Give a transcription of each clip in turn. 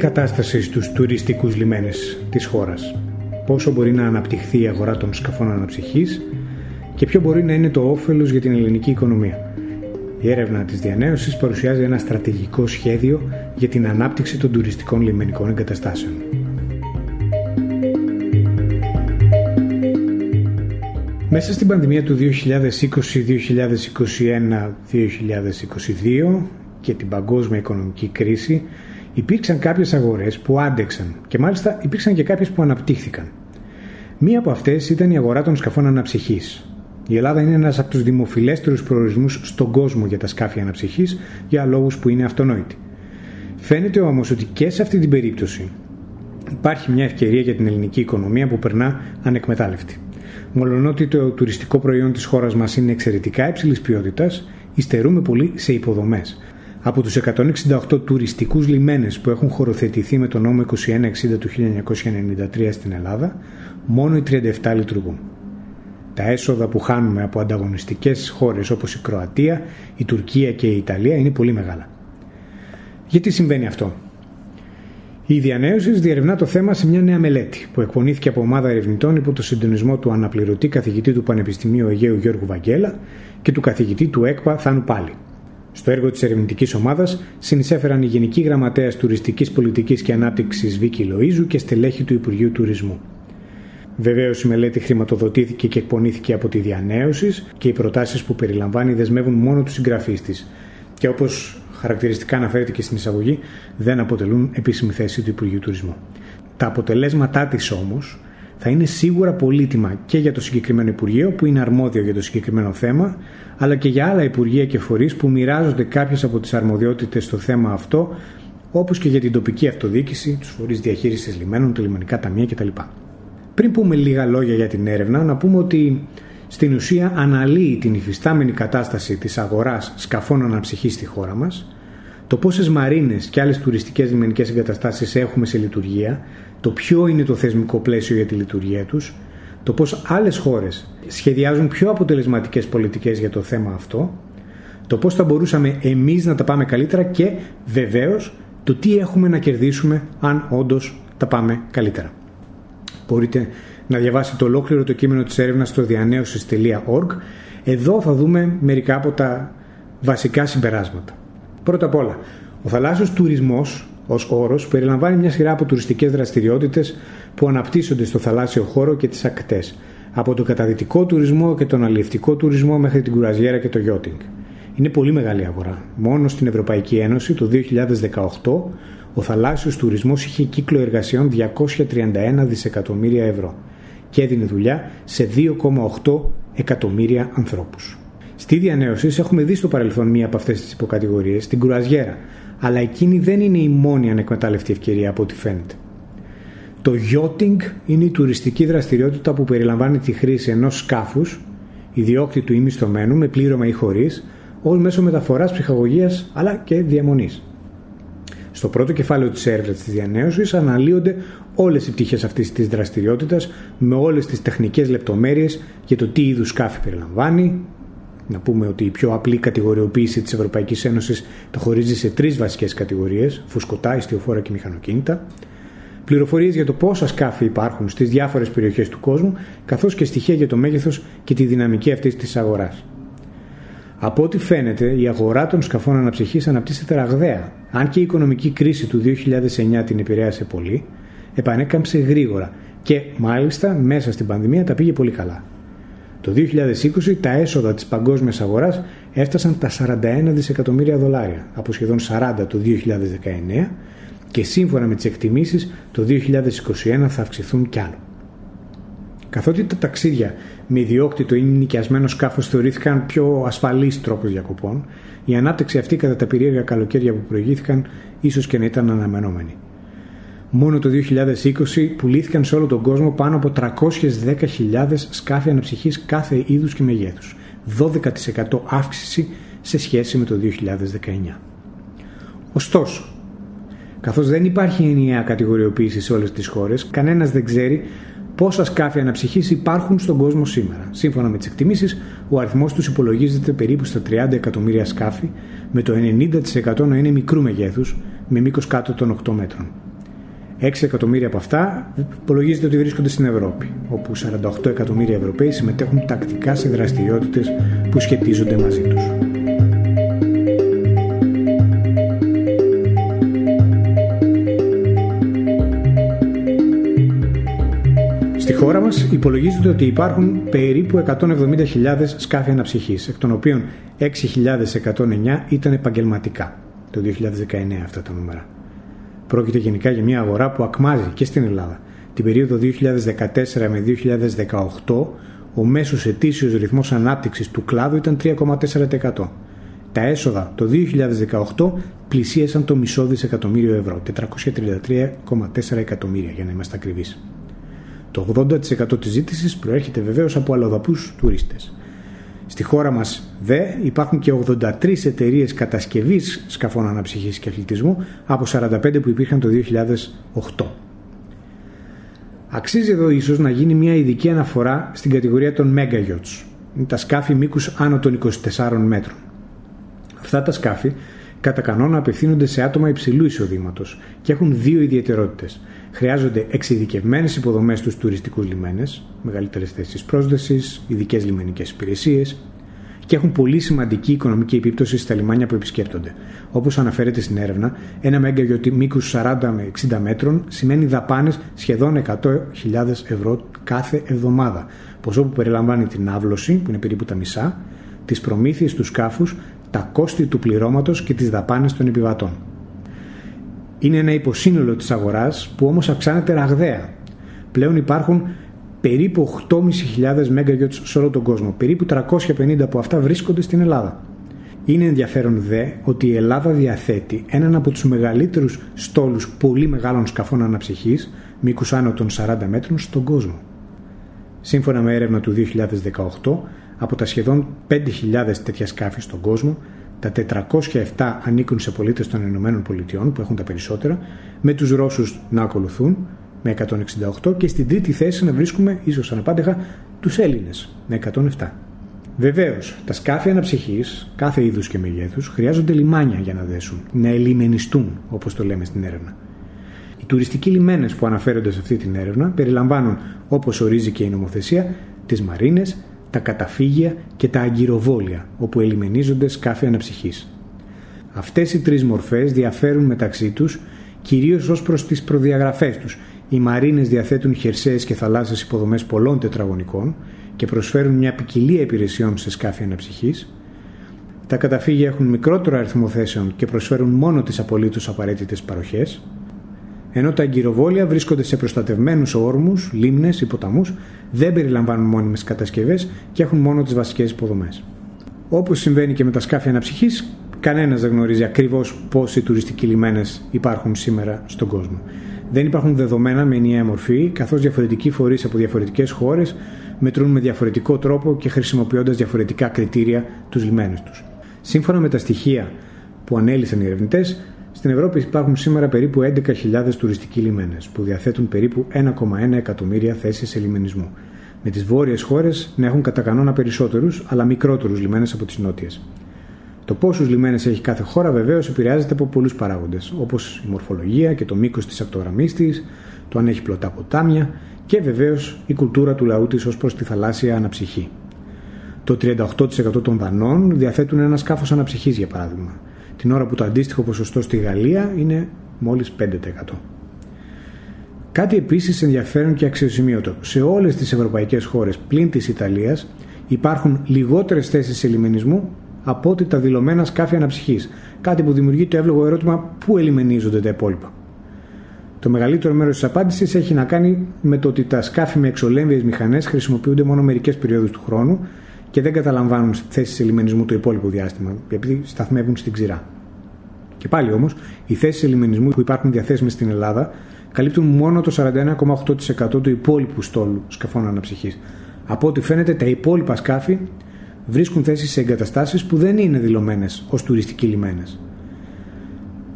κατάσταση στους τουριστικούς λιμένες της χώρας. Πόσο μπορεί να αναπτυχθεί η αγορά των σκαφών αναψυχής και ποιο μπορεί να είναι το όφελος για την ελληνική οικονομία. Η έρευνα της διανέωσης παρουσιάζει ένα στρατηγικό σχέδιο για την ανάπτυξη των τουριστικών λιμενικών εγκαταστάσεων. Μέσα στην πανδημία του 2020-2021-2022 και την παγκόσμια οικονομική κρίση υπήρξαν κάποιες αγορές που άντεξαν και μάλιστα υπήρξαν και κάποιες που αναπτύχθηκαν. Μία από αυτές ήταν η αγορά των σκαφών αναψυχής. Η Ελλάδα είναι ένας από τους δημοφιλέστερους προορισμούς στον κόσμο για τα σκάφη αναψυχής για λόγους που είναι αυτονόητοι. Φαίνεται όμως ότι και σε αυτή την περίπτωση υπάρχει μια ευκαιρία για την ελληνική οικονομία που περνά ανεκμετάλλευτη. Μολονότι το τουριστικό προϊόν της χώρας μας είναι εξαιρετικά υψηλής ποιότητας, υστερούμε πολύ σε υποδομές. Από τους 168 τουριστικούς λιμένες που έχουν χωροθετηθεί με τον νόμο 2160 του 1993 στην Ελλάδα, μόνο οι 37 λειτουργούν. Τα έσοδα που χάνουμε από ανταγωνιστικές χώρες όπως η Κροατία, η Τουρκία και η Ιταλία είναι πολύ μεγάλα. Γιατί συμβαίνει αυτό; Η Διανέωσης διερευνά το θέμα σε μια νέα μελέτη που εκπονήθηκε από ομάδα ερευνητών υπό το συντονισμό του αναπληρωτή καθηγητή του Πανεπιστημίου Αιγαίου Γιώργου Βαγγέλα και του καθηγητή του ΕΚΠΑ Θάνου Πάλι. Στο έργο της ερευνητικής ομάδας συνεισέφεραν η Γενική Γραμματέας Τουριστικής Πολιτικής και Ανάπτυξης Βίκη Λοίζου και στελέχη του Υπουργείου Τουρισμού. Βεβαίως, η μελέτη χρηματοδοτήθηκε και εκπονήθηκε από τη Διανέωση και οι προτάσεις που περιλαμβάνει δεσμεύουν μόνο τους συγγραφείς της. Και όπως χαρακτηριστικά αναφέρεται και στην εισαγωγή, δεν αποτελούν επίσημη θέση του Υπουργείου Τουρισμού. Τα αποτελέσματά της όμως θα είναι σίγουρα πολύτιμα και για το συγκεκριμένο Υπουργείο που είναι αρμόδιο για το συγκεκριμένο θέμα, αλλά και για άλλα Υπουργεία και φορείς που μοιράζονται κάποιες από τις αρμοδιότητες στο θέμα αυτό, όπως και για την τοπική αυτοδιοίκηση, τους φορείς διαχείρισης λιμένων, τα λιμανικά ταμεία κτλ. Πριν πούμε λίγα λόγια για την έρευνα, να πούμε ότι στην ουσία αναλύει την υφιστάμενη κατάσταση της αγοράς σκαφών αναψυχής στη χώρα μας, το πόσες μαρίνες και άλλες τουριστικές λιμενικές εγκαταστάσεις έχουμε σε λειτουργία, το ποιο είναι το θεσμικό πλαίσιο για τη λειτουργία τους, το πώς άλλες χώρες σχεδιάζουν πιο αποτελεσματικές πολιτικές για το θέμα αυτό, το πώς θα μπορούσαμε εμείς να τα πάμε καλύτερα και βεβαίως το τι έχουμε να κερδίσουμε αν όντως τα πάμε καλύτερα. Μπορείτε να διαβάσετε ολόκληρο το κείμενο της έρευνας στο διανέωσης.org. Εδώ θα δούμε μερικά από τα βασικά συμπεράσματα. Πρώτα απ' όλα, ο θαλάσσιος τουρισμός ως όρος περιλαμβάνει μια σειρά από τουριστικές δραστηριότητες που αναπτύσσονται στο θαλάσσιο χώρο και τις ακτές, από τον καταδυτικό τουρισμό και τον αλληλευτικό τουρισμό μέχρι την κουραζιέρα και το γιότινγκ. Είναι πολύ μεγάλη αγορά. Μόνο στην Ευρωπαϊκή Ένωση το 2018 ο θαλάσσιος τουρισμός είχε κύκλο εργασιών 231 δισεκατομμύρια ευρώ και έδινε δουλειά σε 2,8 εκατομμύρια ανθρώπους. Στη διανέωση έχουμε δει στο παρελθόν μία από αυτές τις υποκατηγορίες, την κουραζιέρα, αλλά εκείνη δεν είναι η μόνη ανεκμετάλλευτη ευκαιρία από ό,τι φαίνεται. Το yachting είναι η τουριστική δραστηριότητα που περιλαμβάνει τη χρήση ενός σκάφους, ιδιόκτητου ή μισθωμένου με πλήρωμα ή χωρίς, ως μέσο μεταφοράς ψυχαγωγίας αλλά και διαμονής. Στο πρώτο κεφάλαιο της έρευνας της διανέωσης αναλύονται όλες οι πτυχές αυτής της δραστηριότητας με όλες τις τεχνικές λεπτομέρειες για το τι είδους σκάφη περιλαμβάνει. Να πούμε ότι η πιο απλή κατηγοριοποίηση της Ευρωπαϊκής Ένωσης το χωρίζει σε τρεις βασικές κατηγορίες, φουσκωτά, ιστιοφόρα και μηχανοκίνητα. Πληροφορίες για το πόσα σκάφη υπάρχουν στις διάφορες περιοχές του κόσμου, καθώς και στοιχεία για το μέγεθος και τη δυναμική αυτής της αγοράς. Από ό,τι φαίνεται, η αγορά των σκαφών αναψυχής αναπτύσσεται ραγδαία. Αν και η οικονομική κρίση του 2009 την επηρέασε πολύ, επανέκαμψε γρήγορα και μάλιστα μέσα στην πανδημία τα πήγε πολύ καλά. Το 2020 τα έσοδα της παγκόσμιας αγοράς έφτασαν τα 41 δισεκατομμύρια δολάρια από σχεδόν 40 το 2019 και σύμφωνα με τις εκτιμήσεις το 2021 θα αυξηθούν κι άλλο. Καθότι τα ταξίδια με ιδιόκτητο ή νοικιασμένο σκάφος θεωρήθηκαν πιο ασφαλή τρόπο διακοπών, η ανάπτυξη αυτή κατά τα περίεργα καλοκαίρια που προηγήθηκαν ίσως και να ήταν αναμενόμενη. Μόνο το 2020 πουλήθηκαν σε όλο τον κόσμο πάνω από 310.000 σκάφη αναψυχής κάθε είδους και μεγέθους. 12% αύξηση σε σχέση με το 2019. Ωστόσο, καθώς δεν υπάρχει ενιαία κατηγοριοποίηση σε όλες τις χώρες, κανένας δεν ξέρει πόσα σκάφη αναψυχής υπάρχουν στον κόσμο σήμερα. Σύμφωνα με τις εκτιμήσεις, ο αριθμός τους υπολογίζεται περίπου στα 30 εκατομμύρια σκάφη, με το 90% να είναι μικρού μεγέθους, με μήκος κάτω των 8 μέτρων. 6 εκατομμύρια από αυτά υπολογίζεται ότι βρίσκονται στην Ευρώπη, όπου 48 εκατομμύρια Ευρωπαίοι συμμετέχουν τακτικά σε δραστηριότητες που σχετίζονται μαζί τους. Στη χώρα μας υπολογίζεται ότι υπάρχουν περίπου 170.000 σκάφη αναψυχής, εκ των οποίων 6.109 ήταν επαγγελματικά. Το 2019 αυτά τα νούμερα. Πρόκειται γενικά για μια αγορά που ακμάζει και στην Ελλάδα. Την περίοδο 2014 με 2018 ο μέσος ετήσιος ρυθμός ανάπτυξης του κλάδου ήταν 3,4%. Τα έσοδα το 2018 πλησίασαν το μισό δισεκατομμύριο ευρώ, 433,4 εκατομμύρια για να είμαστε ακριβείς. Το 80% της ζήτησης προέρχεται βεβαίως από αλλοδαπούς τουρίστες. Στη χώρα μας δε υπάρχουν και 83 εταιρείες κατασκευής σκαφών αναψυχής και αθλητισμού από 45 που υπήρχαν το 2008. Αξίζει εδώ ίσως να γίνει μια ειδική αναφορά στην κατηγορία των mega yachts, τα σκάφη μήκους άνω των 24 μέτρων. Αυτά τα σκάφη κατά κανόνα απευθύνονται σε άτομα υψηλού εισοδήματος και έχουν δύο ιδιαιτερότητες. Χρειάζονται εξειδικευμένες υποδομές στους τουριστικούς λιμένες, μεγαλύτερες θέσεις πρόσδεσης, ειδικές λιμενικές υπηρεσίες και έχουν πολύ σημαντική οικονομική επίπτωση στα λιμάνια που επισκέπτονται. Όπως αναφέρεται στην έρευνα, ένα μέγα μήκους 40 με 60 μέτρων σημαίνει δαπάνες σχεδόν 100.000 ευρώ κάθε εβδομάδα. Ποσό που περιλαμβάνει την άβλωση, που είναι περίπου τα μισά, τις προμήθειες του σκάφους, τα κόστη του πληρώματος και τις δαπάνες των επιβατών. Είναι ένα υποσύνολο της αγοράς που όμως αυξάνεται ραγδαία. Πλέον υπάρχουν περίπου 8.500 MHz σε όλο τον κόσμο. Περίπου 350 από αυτά βρίσκονται στην Ελλάδα. Είναι ενδιαφέρον δε ότι η Ελλάδα διαθέτει έναν από τους μεγαλύτερους στόλους πολύ μεγάλων σκαφών αναψυχής, μήκους άνω των 40 μέτρων, στον κόσμο. Σύμφωνα με έρευνα του 2018, από τα σχεδόν 5.000 τέτοια σκάφη στον κόσμο, τα 407 ανήκουν σε πολίτες των Ηνωμένων Πολιτειών που έχουν τα περισσότερα, με τους Ρώσους να ακολουθούν με 168 και στην τρίτη θέση να βρίσκουμε, ίσως αναπάντεχα, τους Έλληνες με 107. Βεβαίως, τα σκάφη αναψυχής, κάθε είδους και μεγέθους, χρειάζονται λιμάνια για να δέσουν, να ελιμενιστούν, όπως το λέμε στην έρευνα. Οι τουριστικοί λιμένες που αναφέρονται σε αυτή την έρευνα περιλαμβάνουν, όπως ορίζει και η νομοθεσία, τις μαρίνες, τα καταφύγια και τα αγκυροβόλια, όπου ελιμενίζονται σκάφη αναψυχής. Αυτές οι τρεις μορφές διαφέρουν μεταξύ τους κυρίως ως προς τις προδιαγραφές τους οι μαρίνες διαθέτουν χερσαίες και θαλάσσιες υποδομές πολλών τετραγωνικών και προσφέρουν μια ποικιλία υπηρεσιών σε σκάφη αναψυχής. Τα καταφύγια έχουν μικρότερο αριθμό θέσεων και προσφέρουν μόνο τις απολύτως απαραίτητες παροχές, ενώ τα αγκυροβόλια βρίσκονται σε προστατευμένους όρμους, λίμνες ή ποταμούς, δεν περιλαμβάνουν μόνιμες κατασκευές και έχουν μόνο τις βασικές υποδομές. Όπως συμβαίνει και με τα σκάφη αναψυχής, κανένας δεν γνωρίζει ακριβώς πόσοι τουριστικοί λιμένες υπάρχουν σήμερα στον κόσμο. Δεν υπάρχουν δεδομένα με ενιαία μορφή, καθώς διαφορετικοί φορείς από διαφορετικές χώρες μετρούν με διαφορετικό τρόπο και χρησιμοποιώντας διαφορετικά κριτήρια τους λιμένες τους. Σύμφωνα με τα στοιχεία που ανέλησαν οι ερευνητές, στην Ευρώπη υπάρχουν σήμερα περίπου 11.000 τουριστικοί λιμένες, που διαθέτουν περίπου 1,1 εκατομμύρια θέσεις ελιμενισμού, με τις βόρειες χώρες να έχουν κατά κανόνα περισσότερους αλλά μικρότερους λιμένες από τις νότιες. Το πόσους λιμένες έχει κάθε χώρα βεβαίως επηρεάζεται από πολλούς παράγοντες, όπως η μορφολογία και το μήκος της ακτογραμμής της, το αν έχει πλωτά ποτάμια και βεβαίως η κουλτούρα του λαού της ως προς τη θαλάσσια αναψυχή. Το 38% των Δανών διαθέτουν ένα σκάφος αναψυχής, για παράδειγμα, την ώρα που το αντίστοιχο ποσοστό στη Γαλλία είναι μόλις 5%. Κάτι επίσης ενδιαφέρον και αξιοσημείωτο. Σε όλες τις ευρωπαϊκές χώρες πλην της Ιταλίας υπάρχουν λιγότερες θέσεις ελιμενισμού από ότι τα δηλωμένα σκάφη αναψυχής. Κάτι που δημιουργεί το εύλογο ερώτημα πού ελιμενίζονται τα υπόλοιπα. Το μεγαλύτερο μέρος της απάντησης έχει να κάνει με το ότι τα σκάφη με εξολέμβιε μηχανές χρησιμοποιούνται μόνο μερικές περιόδους του χρόνου και δεν καταλαμβάνουν θέσει ελιμενισμού το υπόλοιπο διάστημα, επειδή σταθμεύουν στην ξηρά. Και πάλι όμως, οι θέσεις ελιμενισμού που υπάρχουν διαθέσιμες στην Ελλάδα καλύπτουν μόνο το 41,8% του υπόλοιπου στόλου σκαφών αναψυχής. Από ό,τι φαίνεται, τα υπόλοιπα σκάφη βρίσκουν θέση σε εγκαταστάσεις που δεν είναι δηλωμένες ως τουριστικοί λιμένες.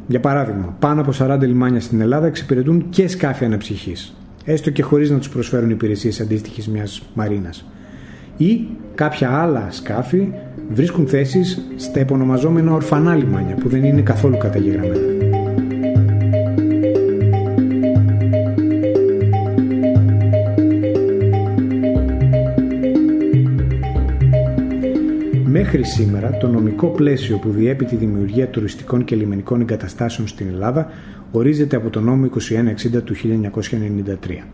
Για παράδειγμα, πάνω από 40 λιμάνια στην Ελλάδα εξυπηρετούν και σκάφη αναψυχής, έστω και χωρίς να τους προσφέρουν υπηρεσίες αντίστοιχης μιας μαρίνας ή κάποια άλλα σκάφη βρίσκουν θέσεις στα υπονομαζόμενα ορφανά λιμάνια που δεν είναι καθόλου καταγεγραμμένα. Μέχρι σήμερα, το νομικό πλαίσιο που διέπει τη δημιουργία τουριστικών και λιμενικών εγκαταστάσεων στην Ελλάδα ορίζεται από το νόμο 2160 του 1993.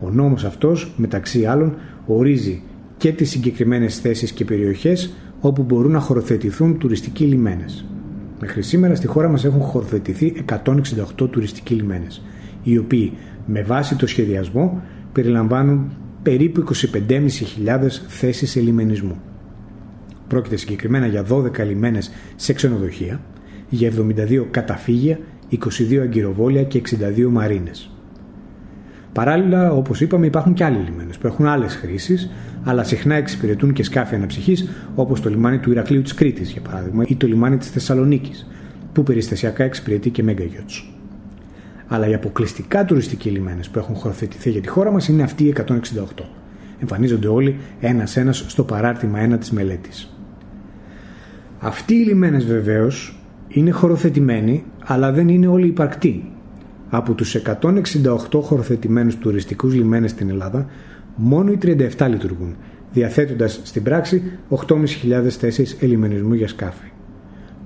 Ο νόμος αυτός, μεταξύ άλλων, ορίζει και τις συγκεκριμένες θέσεις και περιοχές όπου μπορούν να χωροθετηθούν τουριστικοί λιμένες. Μέχρι σήμερα στη χώρα μας έχουν χωροθετηθεί 168 τουριστικοί λιμένες, οι οποίοι με βάση το σχεδιασμό περιλαμβάνουν περίπου 25.500 θέσεις ελιμενισμού. Πρόκειται συγκεκριμένα για 12 λιμένες σε ξενοδοχεία, για 72 καταφύγια, 22 αγκυροβόλια και 62 μαρίνες. Παράλληλα, όπως είπαμε, υπάρχουν και άλλοι λιμένες που έχουν άλλες χρήσεις, αλλά συχνά εξυπηρετούν και σκάφη αναψυχής, όπως το λιμάνι του Ηρακλείου της Κρήτης, για παράδειγμα, ή το λιμάνι της Θεσσαλονίκης, που περιστασιακά εξυπηρετεί και μέγα Αλλά οι αποκλειστικά τουριστικοί λιμένες που έχουν χωροθετηθεί για τη χώρα μας είναι αυτοί οι 168. Εμφανίζονται όλοι ένας-ένας στο παράρτημα 1 της μελέτης. Αυτοί οι λιμένες βεβαίως είναι χωροθετημένοι, αλλά δεν είναι όλοι υπαρκτοί. Από τους 168 χωροθετημένους τουριστικούς λιμένες στην Ελλάδα, μόνο οι 37 λειτουργούν, διαθέτοντας στην πράξη 8.500 θέσεις ελιμενισμού για σκάφη.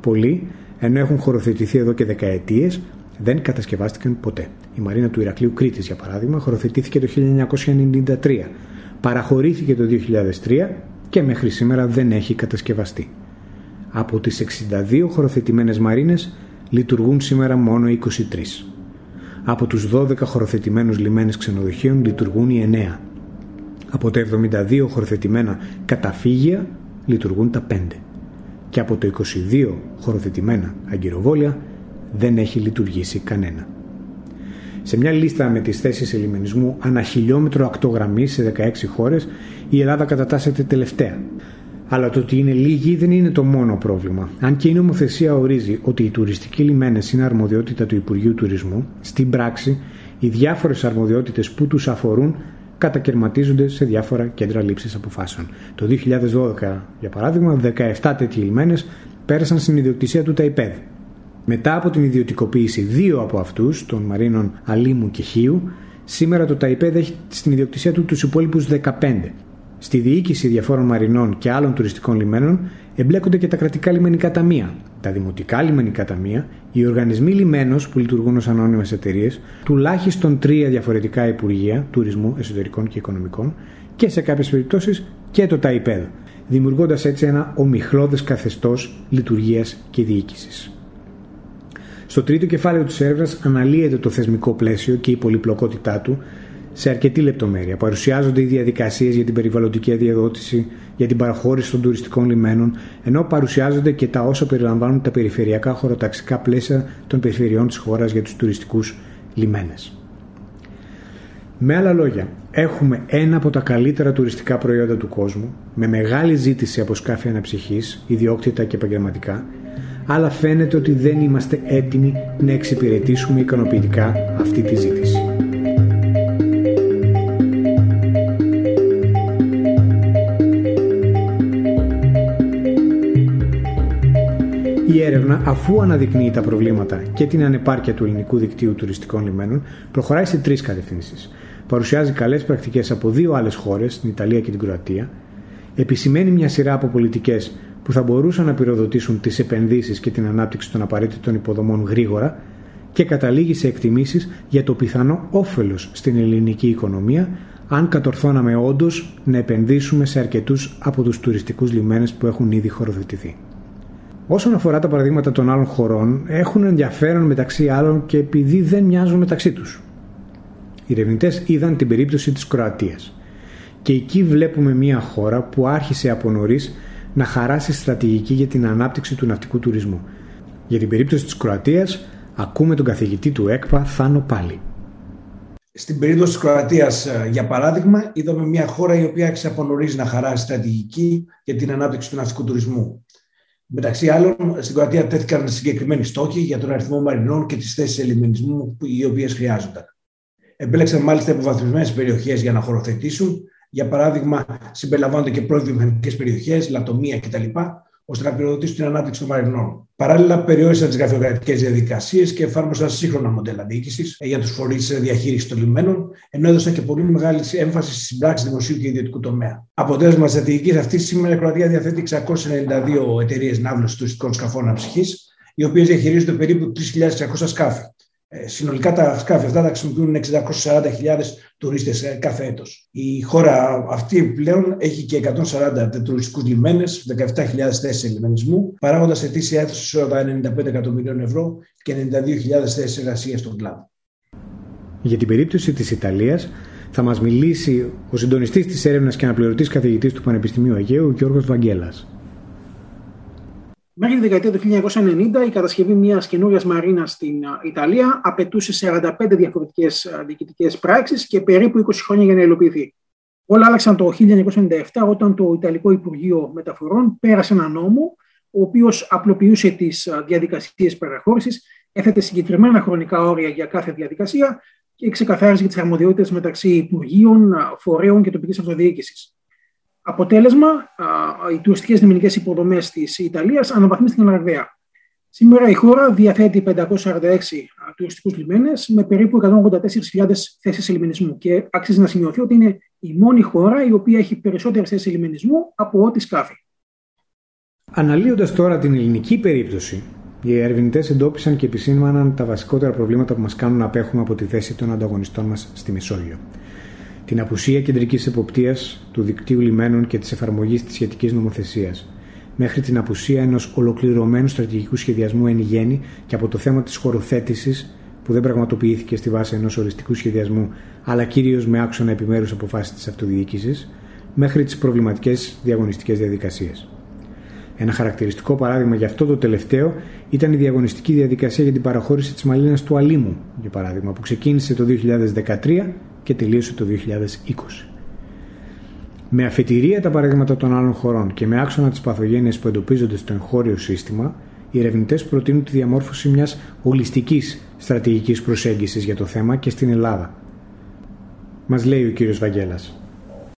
Πολλοί, ενώ έχουν χωροθετηθεί εδώ και δεκαετίες, δεν κατασκευάστηκαν ποτέ. Η Μαρίνα του Ηρακλείου Κρήτης, για παράδειγμα, χωροθετήθηκε το 1993, παραχωρήθηκε το 2003 και μέχρι σήμερα δεν έχει κατασκευαστεί. Από τις 62 χωροθετημένες μαρίνες λειτουργούν σήμερα μόνο 23. Από τους 12 χωροθετημένους λιμένες ξενοδοχείων λειτουργούν οι 9. Από τα 72 χωροθετημένα καταφύγια λειτουργούν τα 5. Και από το 22 χωροθετημένα αγκυροβόλια δεν έχει λειτουργήσει κανένα. Σε μια λίστα με τις θέσεις ελιμενισμού ανά χιλιόμετρο ακτογραμμής σε 16 χώρες η Ελλάδα κατατάσσεται τελευταία αλλά το ότι είναι λίγοι δεν είναι το μόνο πρόβλημα. Αν και η νομοθεσία ορίζει ότι οι τουριστικοί λιμένες είναι αρμοδιότητα του Υπουργείου Τουρισμού, στην πράξη οι διάφορες αρμοδιότητες που τους αφορούν κατακαιρματίζονται σε διάφορα κέντρα λήψης αποφάσεων. Το 2012, για παράδειγμα, 17 τέτοιοι λιμένες πέρασαν στην ιδιοκτησία του ΤΑΙΠΕΔ. Μετά από την ιδιωτικοποίηση δύο από αυτούς, των Μαρίνων Αλίμου και Χίου, σήμερα το ΤΑΙΠΕΔ έχει στην ιδιοκτησία του τους υπόλοιπους 15. Στη διοίκηση διαφόρων μαρινών και άλλων τουριστικών λιμένων εμπλέκονται και τα κρατικά λιμενικά ταμεία, τα δημοτικά λιμενικά ταμεία, οι οργανισμοί λιμένος που λειτουργούν ως ανώνυμες εταιρείες, τουλάχιστον τρία διαφορετικά υπουργεία τουρισμού, εσωτερικών και οικονομικών και σε κάποιες περιπτώσεις και το ΤΑΙΠΕΔ, δημιουργώντας έτσι ένα ομιχλώδες καθεστώς λειτουργίας και διοίκησης. Στο τρίτο κεφάλαιο της έρευνας αναλύεται το θεσμικό πλαίσιο και η πολυπλοκότητά του σε αρκετή λεπτομέρεια. Παρουσιάζονται οι διαδικασίες για την περιβαλλοντική αδειοδότηση, για την παραχώρηση των τουριστικών λιμένων, ενώ παρουσιάζονται και τα όσα περιλαμβάνουν τα περιφερειακά χωροταξικά πλαίσια των περιφερειών της χώρας για τους τουριστικούς λιμένες. Με άλλα λόγια, έχουμε ένα από τα καλύτερα τουριστικά προϊόντα του κόσμου, με μεγάλη ζήτηση από σκάφη αναψυχής, ιδιόκτητα και επαγγελματικά, αλλά φαίνεται ότι δεν είμαστε έτοιμοι να εξυπηρετήσουμε ικανοποιητικά αυτή τη ζήτηση. Έρευνα, αφού αναδεικνύει τα προβλήματα και την ανεπάρκεια του ελληνικού δικτύου τουριστικών λιμένων, προχωράει σε τρεις κατευθύνσεις. Παρουσιάζει καλές πρακτικές από δύο άλλες χώρες, την Ιταλία και την Κροατία, επισημαίνει μια σειρά από πολιτικές που θα μπορούσαν να πυροδοτήσουν τις επενδύσεις και την ανάπτυξη των απαραίτητων υποδομών γρήγορα και καταλήγει σε εκτιμήσεις για το πιθανό όφελος στην ελληνική οικονομία αν κατορθώναμε όντως να επενδύσουμε σε αρκετούς από τους τουριστικούς λιμένες που έχουν ήδη χωροθετηθεί. Όσον αφορά τα παραδείγματα των άλλων χωρών, έχουν ενδιαφέρον μεταξύ άλλων και επειδή δεν μοιάζουν μεταξύ τους. Οι ερευνητές είδαν την περίπτωση της Κροατίας και εκεί βλέπουμε μια χώρα που άρχισε από νωρίς να χαράσει στρατηγική για την ανάπτυξη του ναυτικού τουρισμού. Για την περίπτωση της Κροατίας ακούμε τον καθηγητή του ΕΚΠΑ Θάνο Πάλι. Στην περίπτωση της Κροατίας, ε, για παράδειγμα, είδαμε μια χώρα η οποία άρχισε από νωρίς να χαράσει στρατηγική για την ανάπτυξη του ναυτικού τουρισμού. Μεταξύ άλλων, στην Κροατία τέθηκαν συγκεκριμένοι στόχοι για τον αριθμό μαρινών και τις θέσεις ελιμενισμού οι οποίες χρειάζονταν. Επέλεξαν μάλιστα υποβαθμισμένες περιοχές για να χωροθετήσουν. Για παράδειγμα, συμπεριλαμβάνονται και πρώην βιομηχανικές περιοχές, λατομεία κτλ., ώστε να πυροδοτήσουν την ανάπτυξη των μαρινών. Παράλληλα, περιόρισαν τις γραφειοκρατικές διαδικασίες και εφάρμοσαν σύγχρονα μοντέλα διοίκησης για τους φορείς διαχείρισης των λιμένων, ενώ έδωσαν και πολύ μεγάλη έμφαση στη συμπράξη δημοσίου και ιδιωτικού τομέα. Αποτέλεσμα της στρατηγικής αυτής, σήμερα η Κροατία διαθέτει 692 εταιρείες ναύλωση τουριστικών σκαφών αναψυχή, οι οποίες διαχειρίζονται περίπου 3.600 σκάφη. Ε, συνολικά τα σκάφη αυτά τα χρησιμοποιούν 640.000 τουρίστες ε, κάθε έτος. Η χώρα αυτή πλέον έχει και 140 τουριστικούς λιμένες, 17.000 θέσεις λιμενισμού, παράγοντας ετήσια αίθουσα σε 95 εκατομμυρίων ευρώ και 92.000 θέσεις εργασίας στον κλάδο. Για την περίπτωση της Ιταλίας θα μας μιλήσει ο συντονιστής της έρευνας και αναπληρωτής καθηγητής του Πανεπιστημίου Αγίου, Γιώργος Βαγγέλας. Μέχρι τη δεκαετία του 1990 η κατασκευή μιας καινούριας μαρίνας στην Ιταλία απαιτούσε 45 διαφορετικές διοικητικές πράξεις και περίπου 20 χρόνια για να υλοποιηθεί. Όλα άλλαξαν το 1997 όταν το Ιταλικό Υπουργείο Μεταφορών πέρασε ένα νόμο ο οποίος απλοποιούσε τις διαδικασίες παραχώρησης, έθετε συγκεκριμένα χρονικά όρια για κάθε διαδικασία και ξεκαθάριζε τις αρμοδιότητες μεταξύ Υπουργείων, Φορέων και τοπικής αυτοδιοίκησης. Αποτέλεσμα, οι τουριστικές λιμενικέ υποδομές της Ιταλίας αναβαθμίστηκαν ραγδαία. Σήμερα η χώρα διαθέτει 546 τουριστικούς λιμένες με περίπου 184.000 θέσεις λιμενισμού και αξίζει να σημειωθεί ότι είναι η μόνη χώρα η οποία έχει περισσότερες θέσεις λιμενισμού από ό,τι σκάφη. Αναλύοντας τώρα την ελληνική περίπτωση, οι ερευνητές εντόπισαν και επισήμαναν τα βασικότερα προβλήματα που μας κάνουν να απέχουμε από τη θέση των ανταγωνιστών μας στη Μεσόγειο την απουσία κεντρικής εποπτείας του δικτύου λιμένων και της εφαρμογής της σχετικής νομοθεσίας, μέχρι την απουσία ενός ολοκληρωμένου στρατηγικού σχεδιασμού εν γέννη και από το θέμα της χωροθέτησης που δεν πραγματοποιήθηκε στη βάση ενός οριστικού σχεδιασμού, αλλά κυρίως με άξονα επιμέρους αποφάσεις της αυτοδιοίκησης, μέχρι τις προβληματικές διαγωνιστικές διαδικασίες. Ένα χαρακτηριστικό παράδειγμα για αυτό το τελευταίο ήταν η διαγωνιστική διαδικασία για την παραχώρηση της μαλίνας του Αλίμου, για παράδειγμα, που ξεκίνησε το 2013 και τελείωσε το 2020. Με αφετηρία τα παραδείγματα των άλλων χωρών και με άξονα τις παθογένειες που εντοπίζονται στο εγχώριο σύστημα, οι ερευνητές προτείνουν τη διαμόρφωση μιας ολιστικής στρατηγικής προσέγγισης για το θέμα και στην Ελλάδα. Μας λέει ο κ. Βαγγέλας.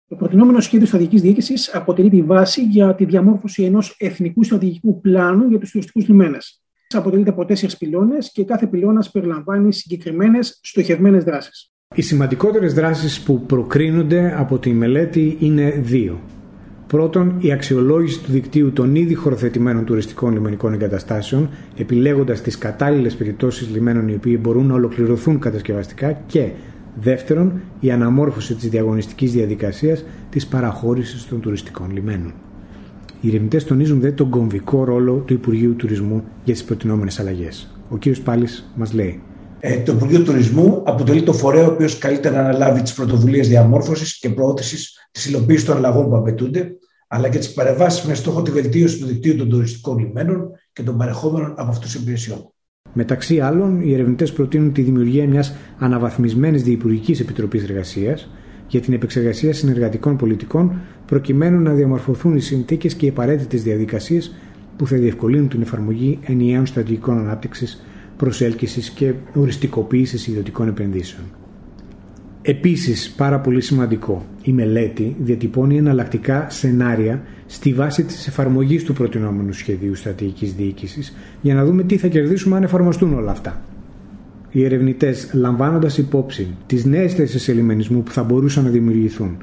Το προτινόμενο σχέδιο στρατηγικής διοίκησης αποτελεί τη βάση για τη διαμόρφωση ενός εθνικού στρατηγικού πλάνου για τους τουριστικούς λιμένες. Αποτελείται από τέσσερις πυλώνες και κάθε πυλώνας περιλαμβάνει συγκεκριμένες στοχευμένες δράσεις. Οι σημαντικότερες δράσεις που προκρίνονται από τη μελέτη είναι δύο. Πρώτον, η αξιολόγηση του δικτύου των ήδη χωροθετημένων τουριστικών λιμενικών εγκαταστάσεων, επιλέγοντας τις κατάλληλες περιπτώσεις λιμένων οι οποίοι μπορούν να ολοκληρωθούν κατασκευαστικά και δεύτερον, η αναμόρφωση της διαγωνιστικής διαδικασίας της παραχώρησης των τουριστικών λιμένων. Οι ερευνητές τονίζουν δε τον κομβικό ρόλο του Υπουργείου Τουρισμού για τις προτινόμενες αλλαγές. Ο κ. Πάλης μας λέει. Ε, το Υπουργείο Τουρισμού αποτελεί το φορέα ο οποίος καλύτερα να αναλάβει τις πρωτοβουλίες διαμόρφωσης και προώθησης της υλοποίησης των αλλαγών που απαιτούνται, αλλά και τις παρεμβάσεις με στόχο τη βελτίωση του δικτύου των τουριστικών λιμένων και των παρεχόμενων από αυτούς υπηρεσιών. Μεταξύ άλλων, οι ερευνητές προτείνουν τη δημιουργία μιας αναβαθμισμένης Διυπουργική Επιτροπής Εργασίας για την επεξεργασία συνεργατικών πολιτικών, προκειμένου να διαμορφωθούν οι συνθήκες και οι απαραίτητες διαδικασίες που θα διευκολύνουν την εφαρμογή ενιαίων στρατηγικών ανάπτυξης προσέλκυσης και οριστικοποίησης ιδιωτικών επενδύσεων. Επίσης, πάρα πολύ σημαντικό, η μελέτη διατυπώνει εναλλακτικά σενάρια στη βάση της εφαρμογής του προτινόμενου σχεδίου στρατηγικής διοίκησης για να δούμε τι θα κερδίσουμε αν εφαρμοστούν όλα αυτά. Οι ερευνητές, λαμβάνοντας υπόψη τις νέες θέσεις ελιμενισμού που θα μπορούσαν να δημιουργηθούν,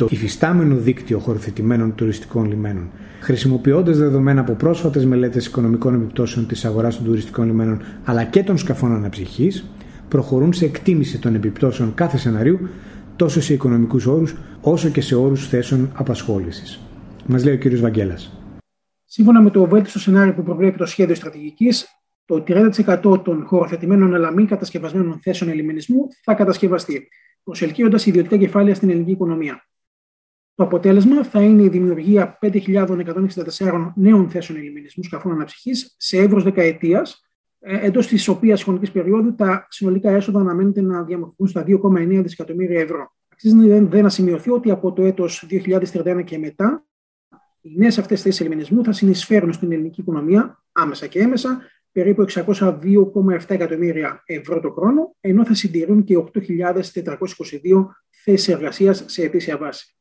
το υφιστάμενο δίκτυο χωροθετημένων τουριστικών λιμένων, χρησιμοποιώντας δεδομένα από πρόσφατες μελέτες οικονομικών επιπτώσεων της αγοράς των τουριστικών λιμένων αλλά και των σκαφών αναψυχής, προχωρούν σε εκτίμηση των επιπτώσεων κάθε σενάριου τόσο σε οικονομικούς όρους όσο και σε όρους θέσεων απασχόλησης. Μας λέει ο κ. Βαγγέλας. Σύμφωνα με το βέλτιστο σενάριο που προβλέπει το σχέδιο στρατηγικής, το 30% των χωροθετημένων αλλά μη κατασκευασμένων θέσεων ελιμενισμού θα κατασκευαστεί, προσελκύοντας ιδιωτικά κεφάλαια στην ελληνική οικονομία. Το αποτέλεσμα θα είναι η δημιουργία 5.164 νέων θέσεων ελιμινισμού σκαφών αναψυχής σε εύρος δεκαετίας, ε, εντός της οποίας χρονικής περίοδου τα συνολικά έσοδα αναμένεται να διαμορφωθούν στα 2,9 δισεκατομμύρια ευρώ. Αξίζει δεν να σημειωθεί ότι από το έτος 2031 και μετά, οι νέες αυτές θέσεις ελιμινισμού θα συνεισφέρουν στην ελληνική οικονομία άμεσα και έμεσα περίπου 602,7 εκατομμύρια ευρώ το χρόνο, ενώ θα συντηρούν και 8.422 θέσεις εργασίας σε αιτήσια βάση.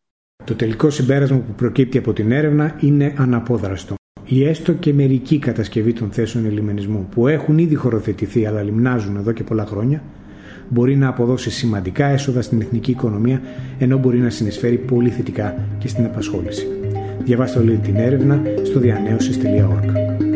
Το τελικό συμπέρασμα που προκύπτει από την έρευνα είναι αναπόδραστο. Η έστω και μερική κατασκευή των θέσεων ελιμενισμού που έχουν ήδη χωροθετηθεί αλλά λιμνάζουν εδώ και πολλά χρόνια μπορεί να αποδώσει σημαντικά έσοδα στην εθνική οικονομία ενώ μπορεί να συνεισφέρει πολύ θετικά και στην απασχόληση. Διαβάστε όλη την έρευνα στο διανέωσης.org.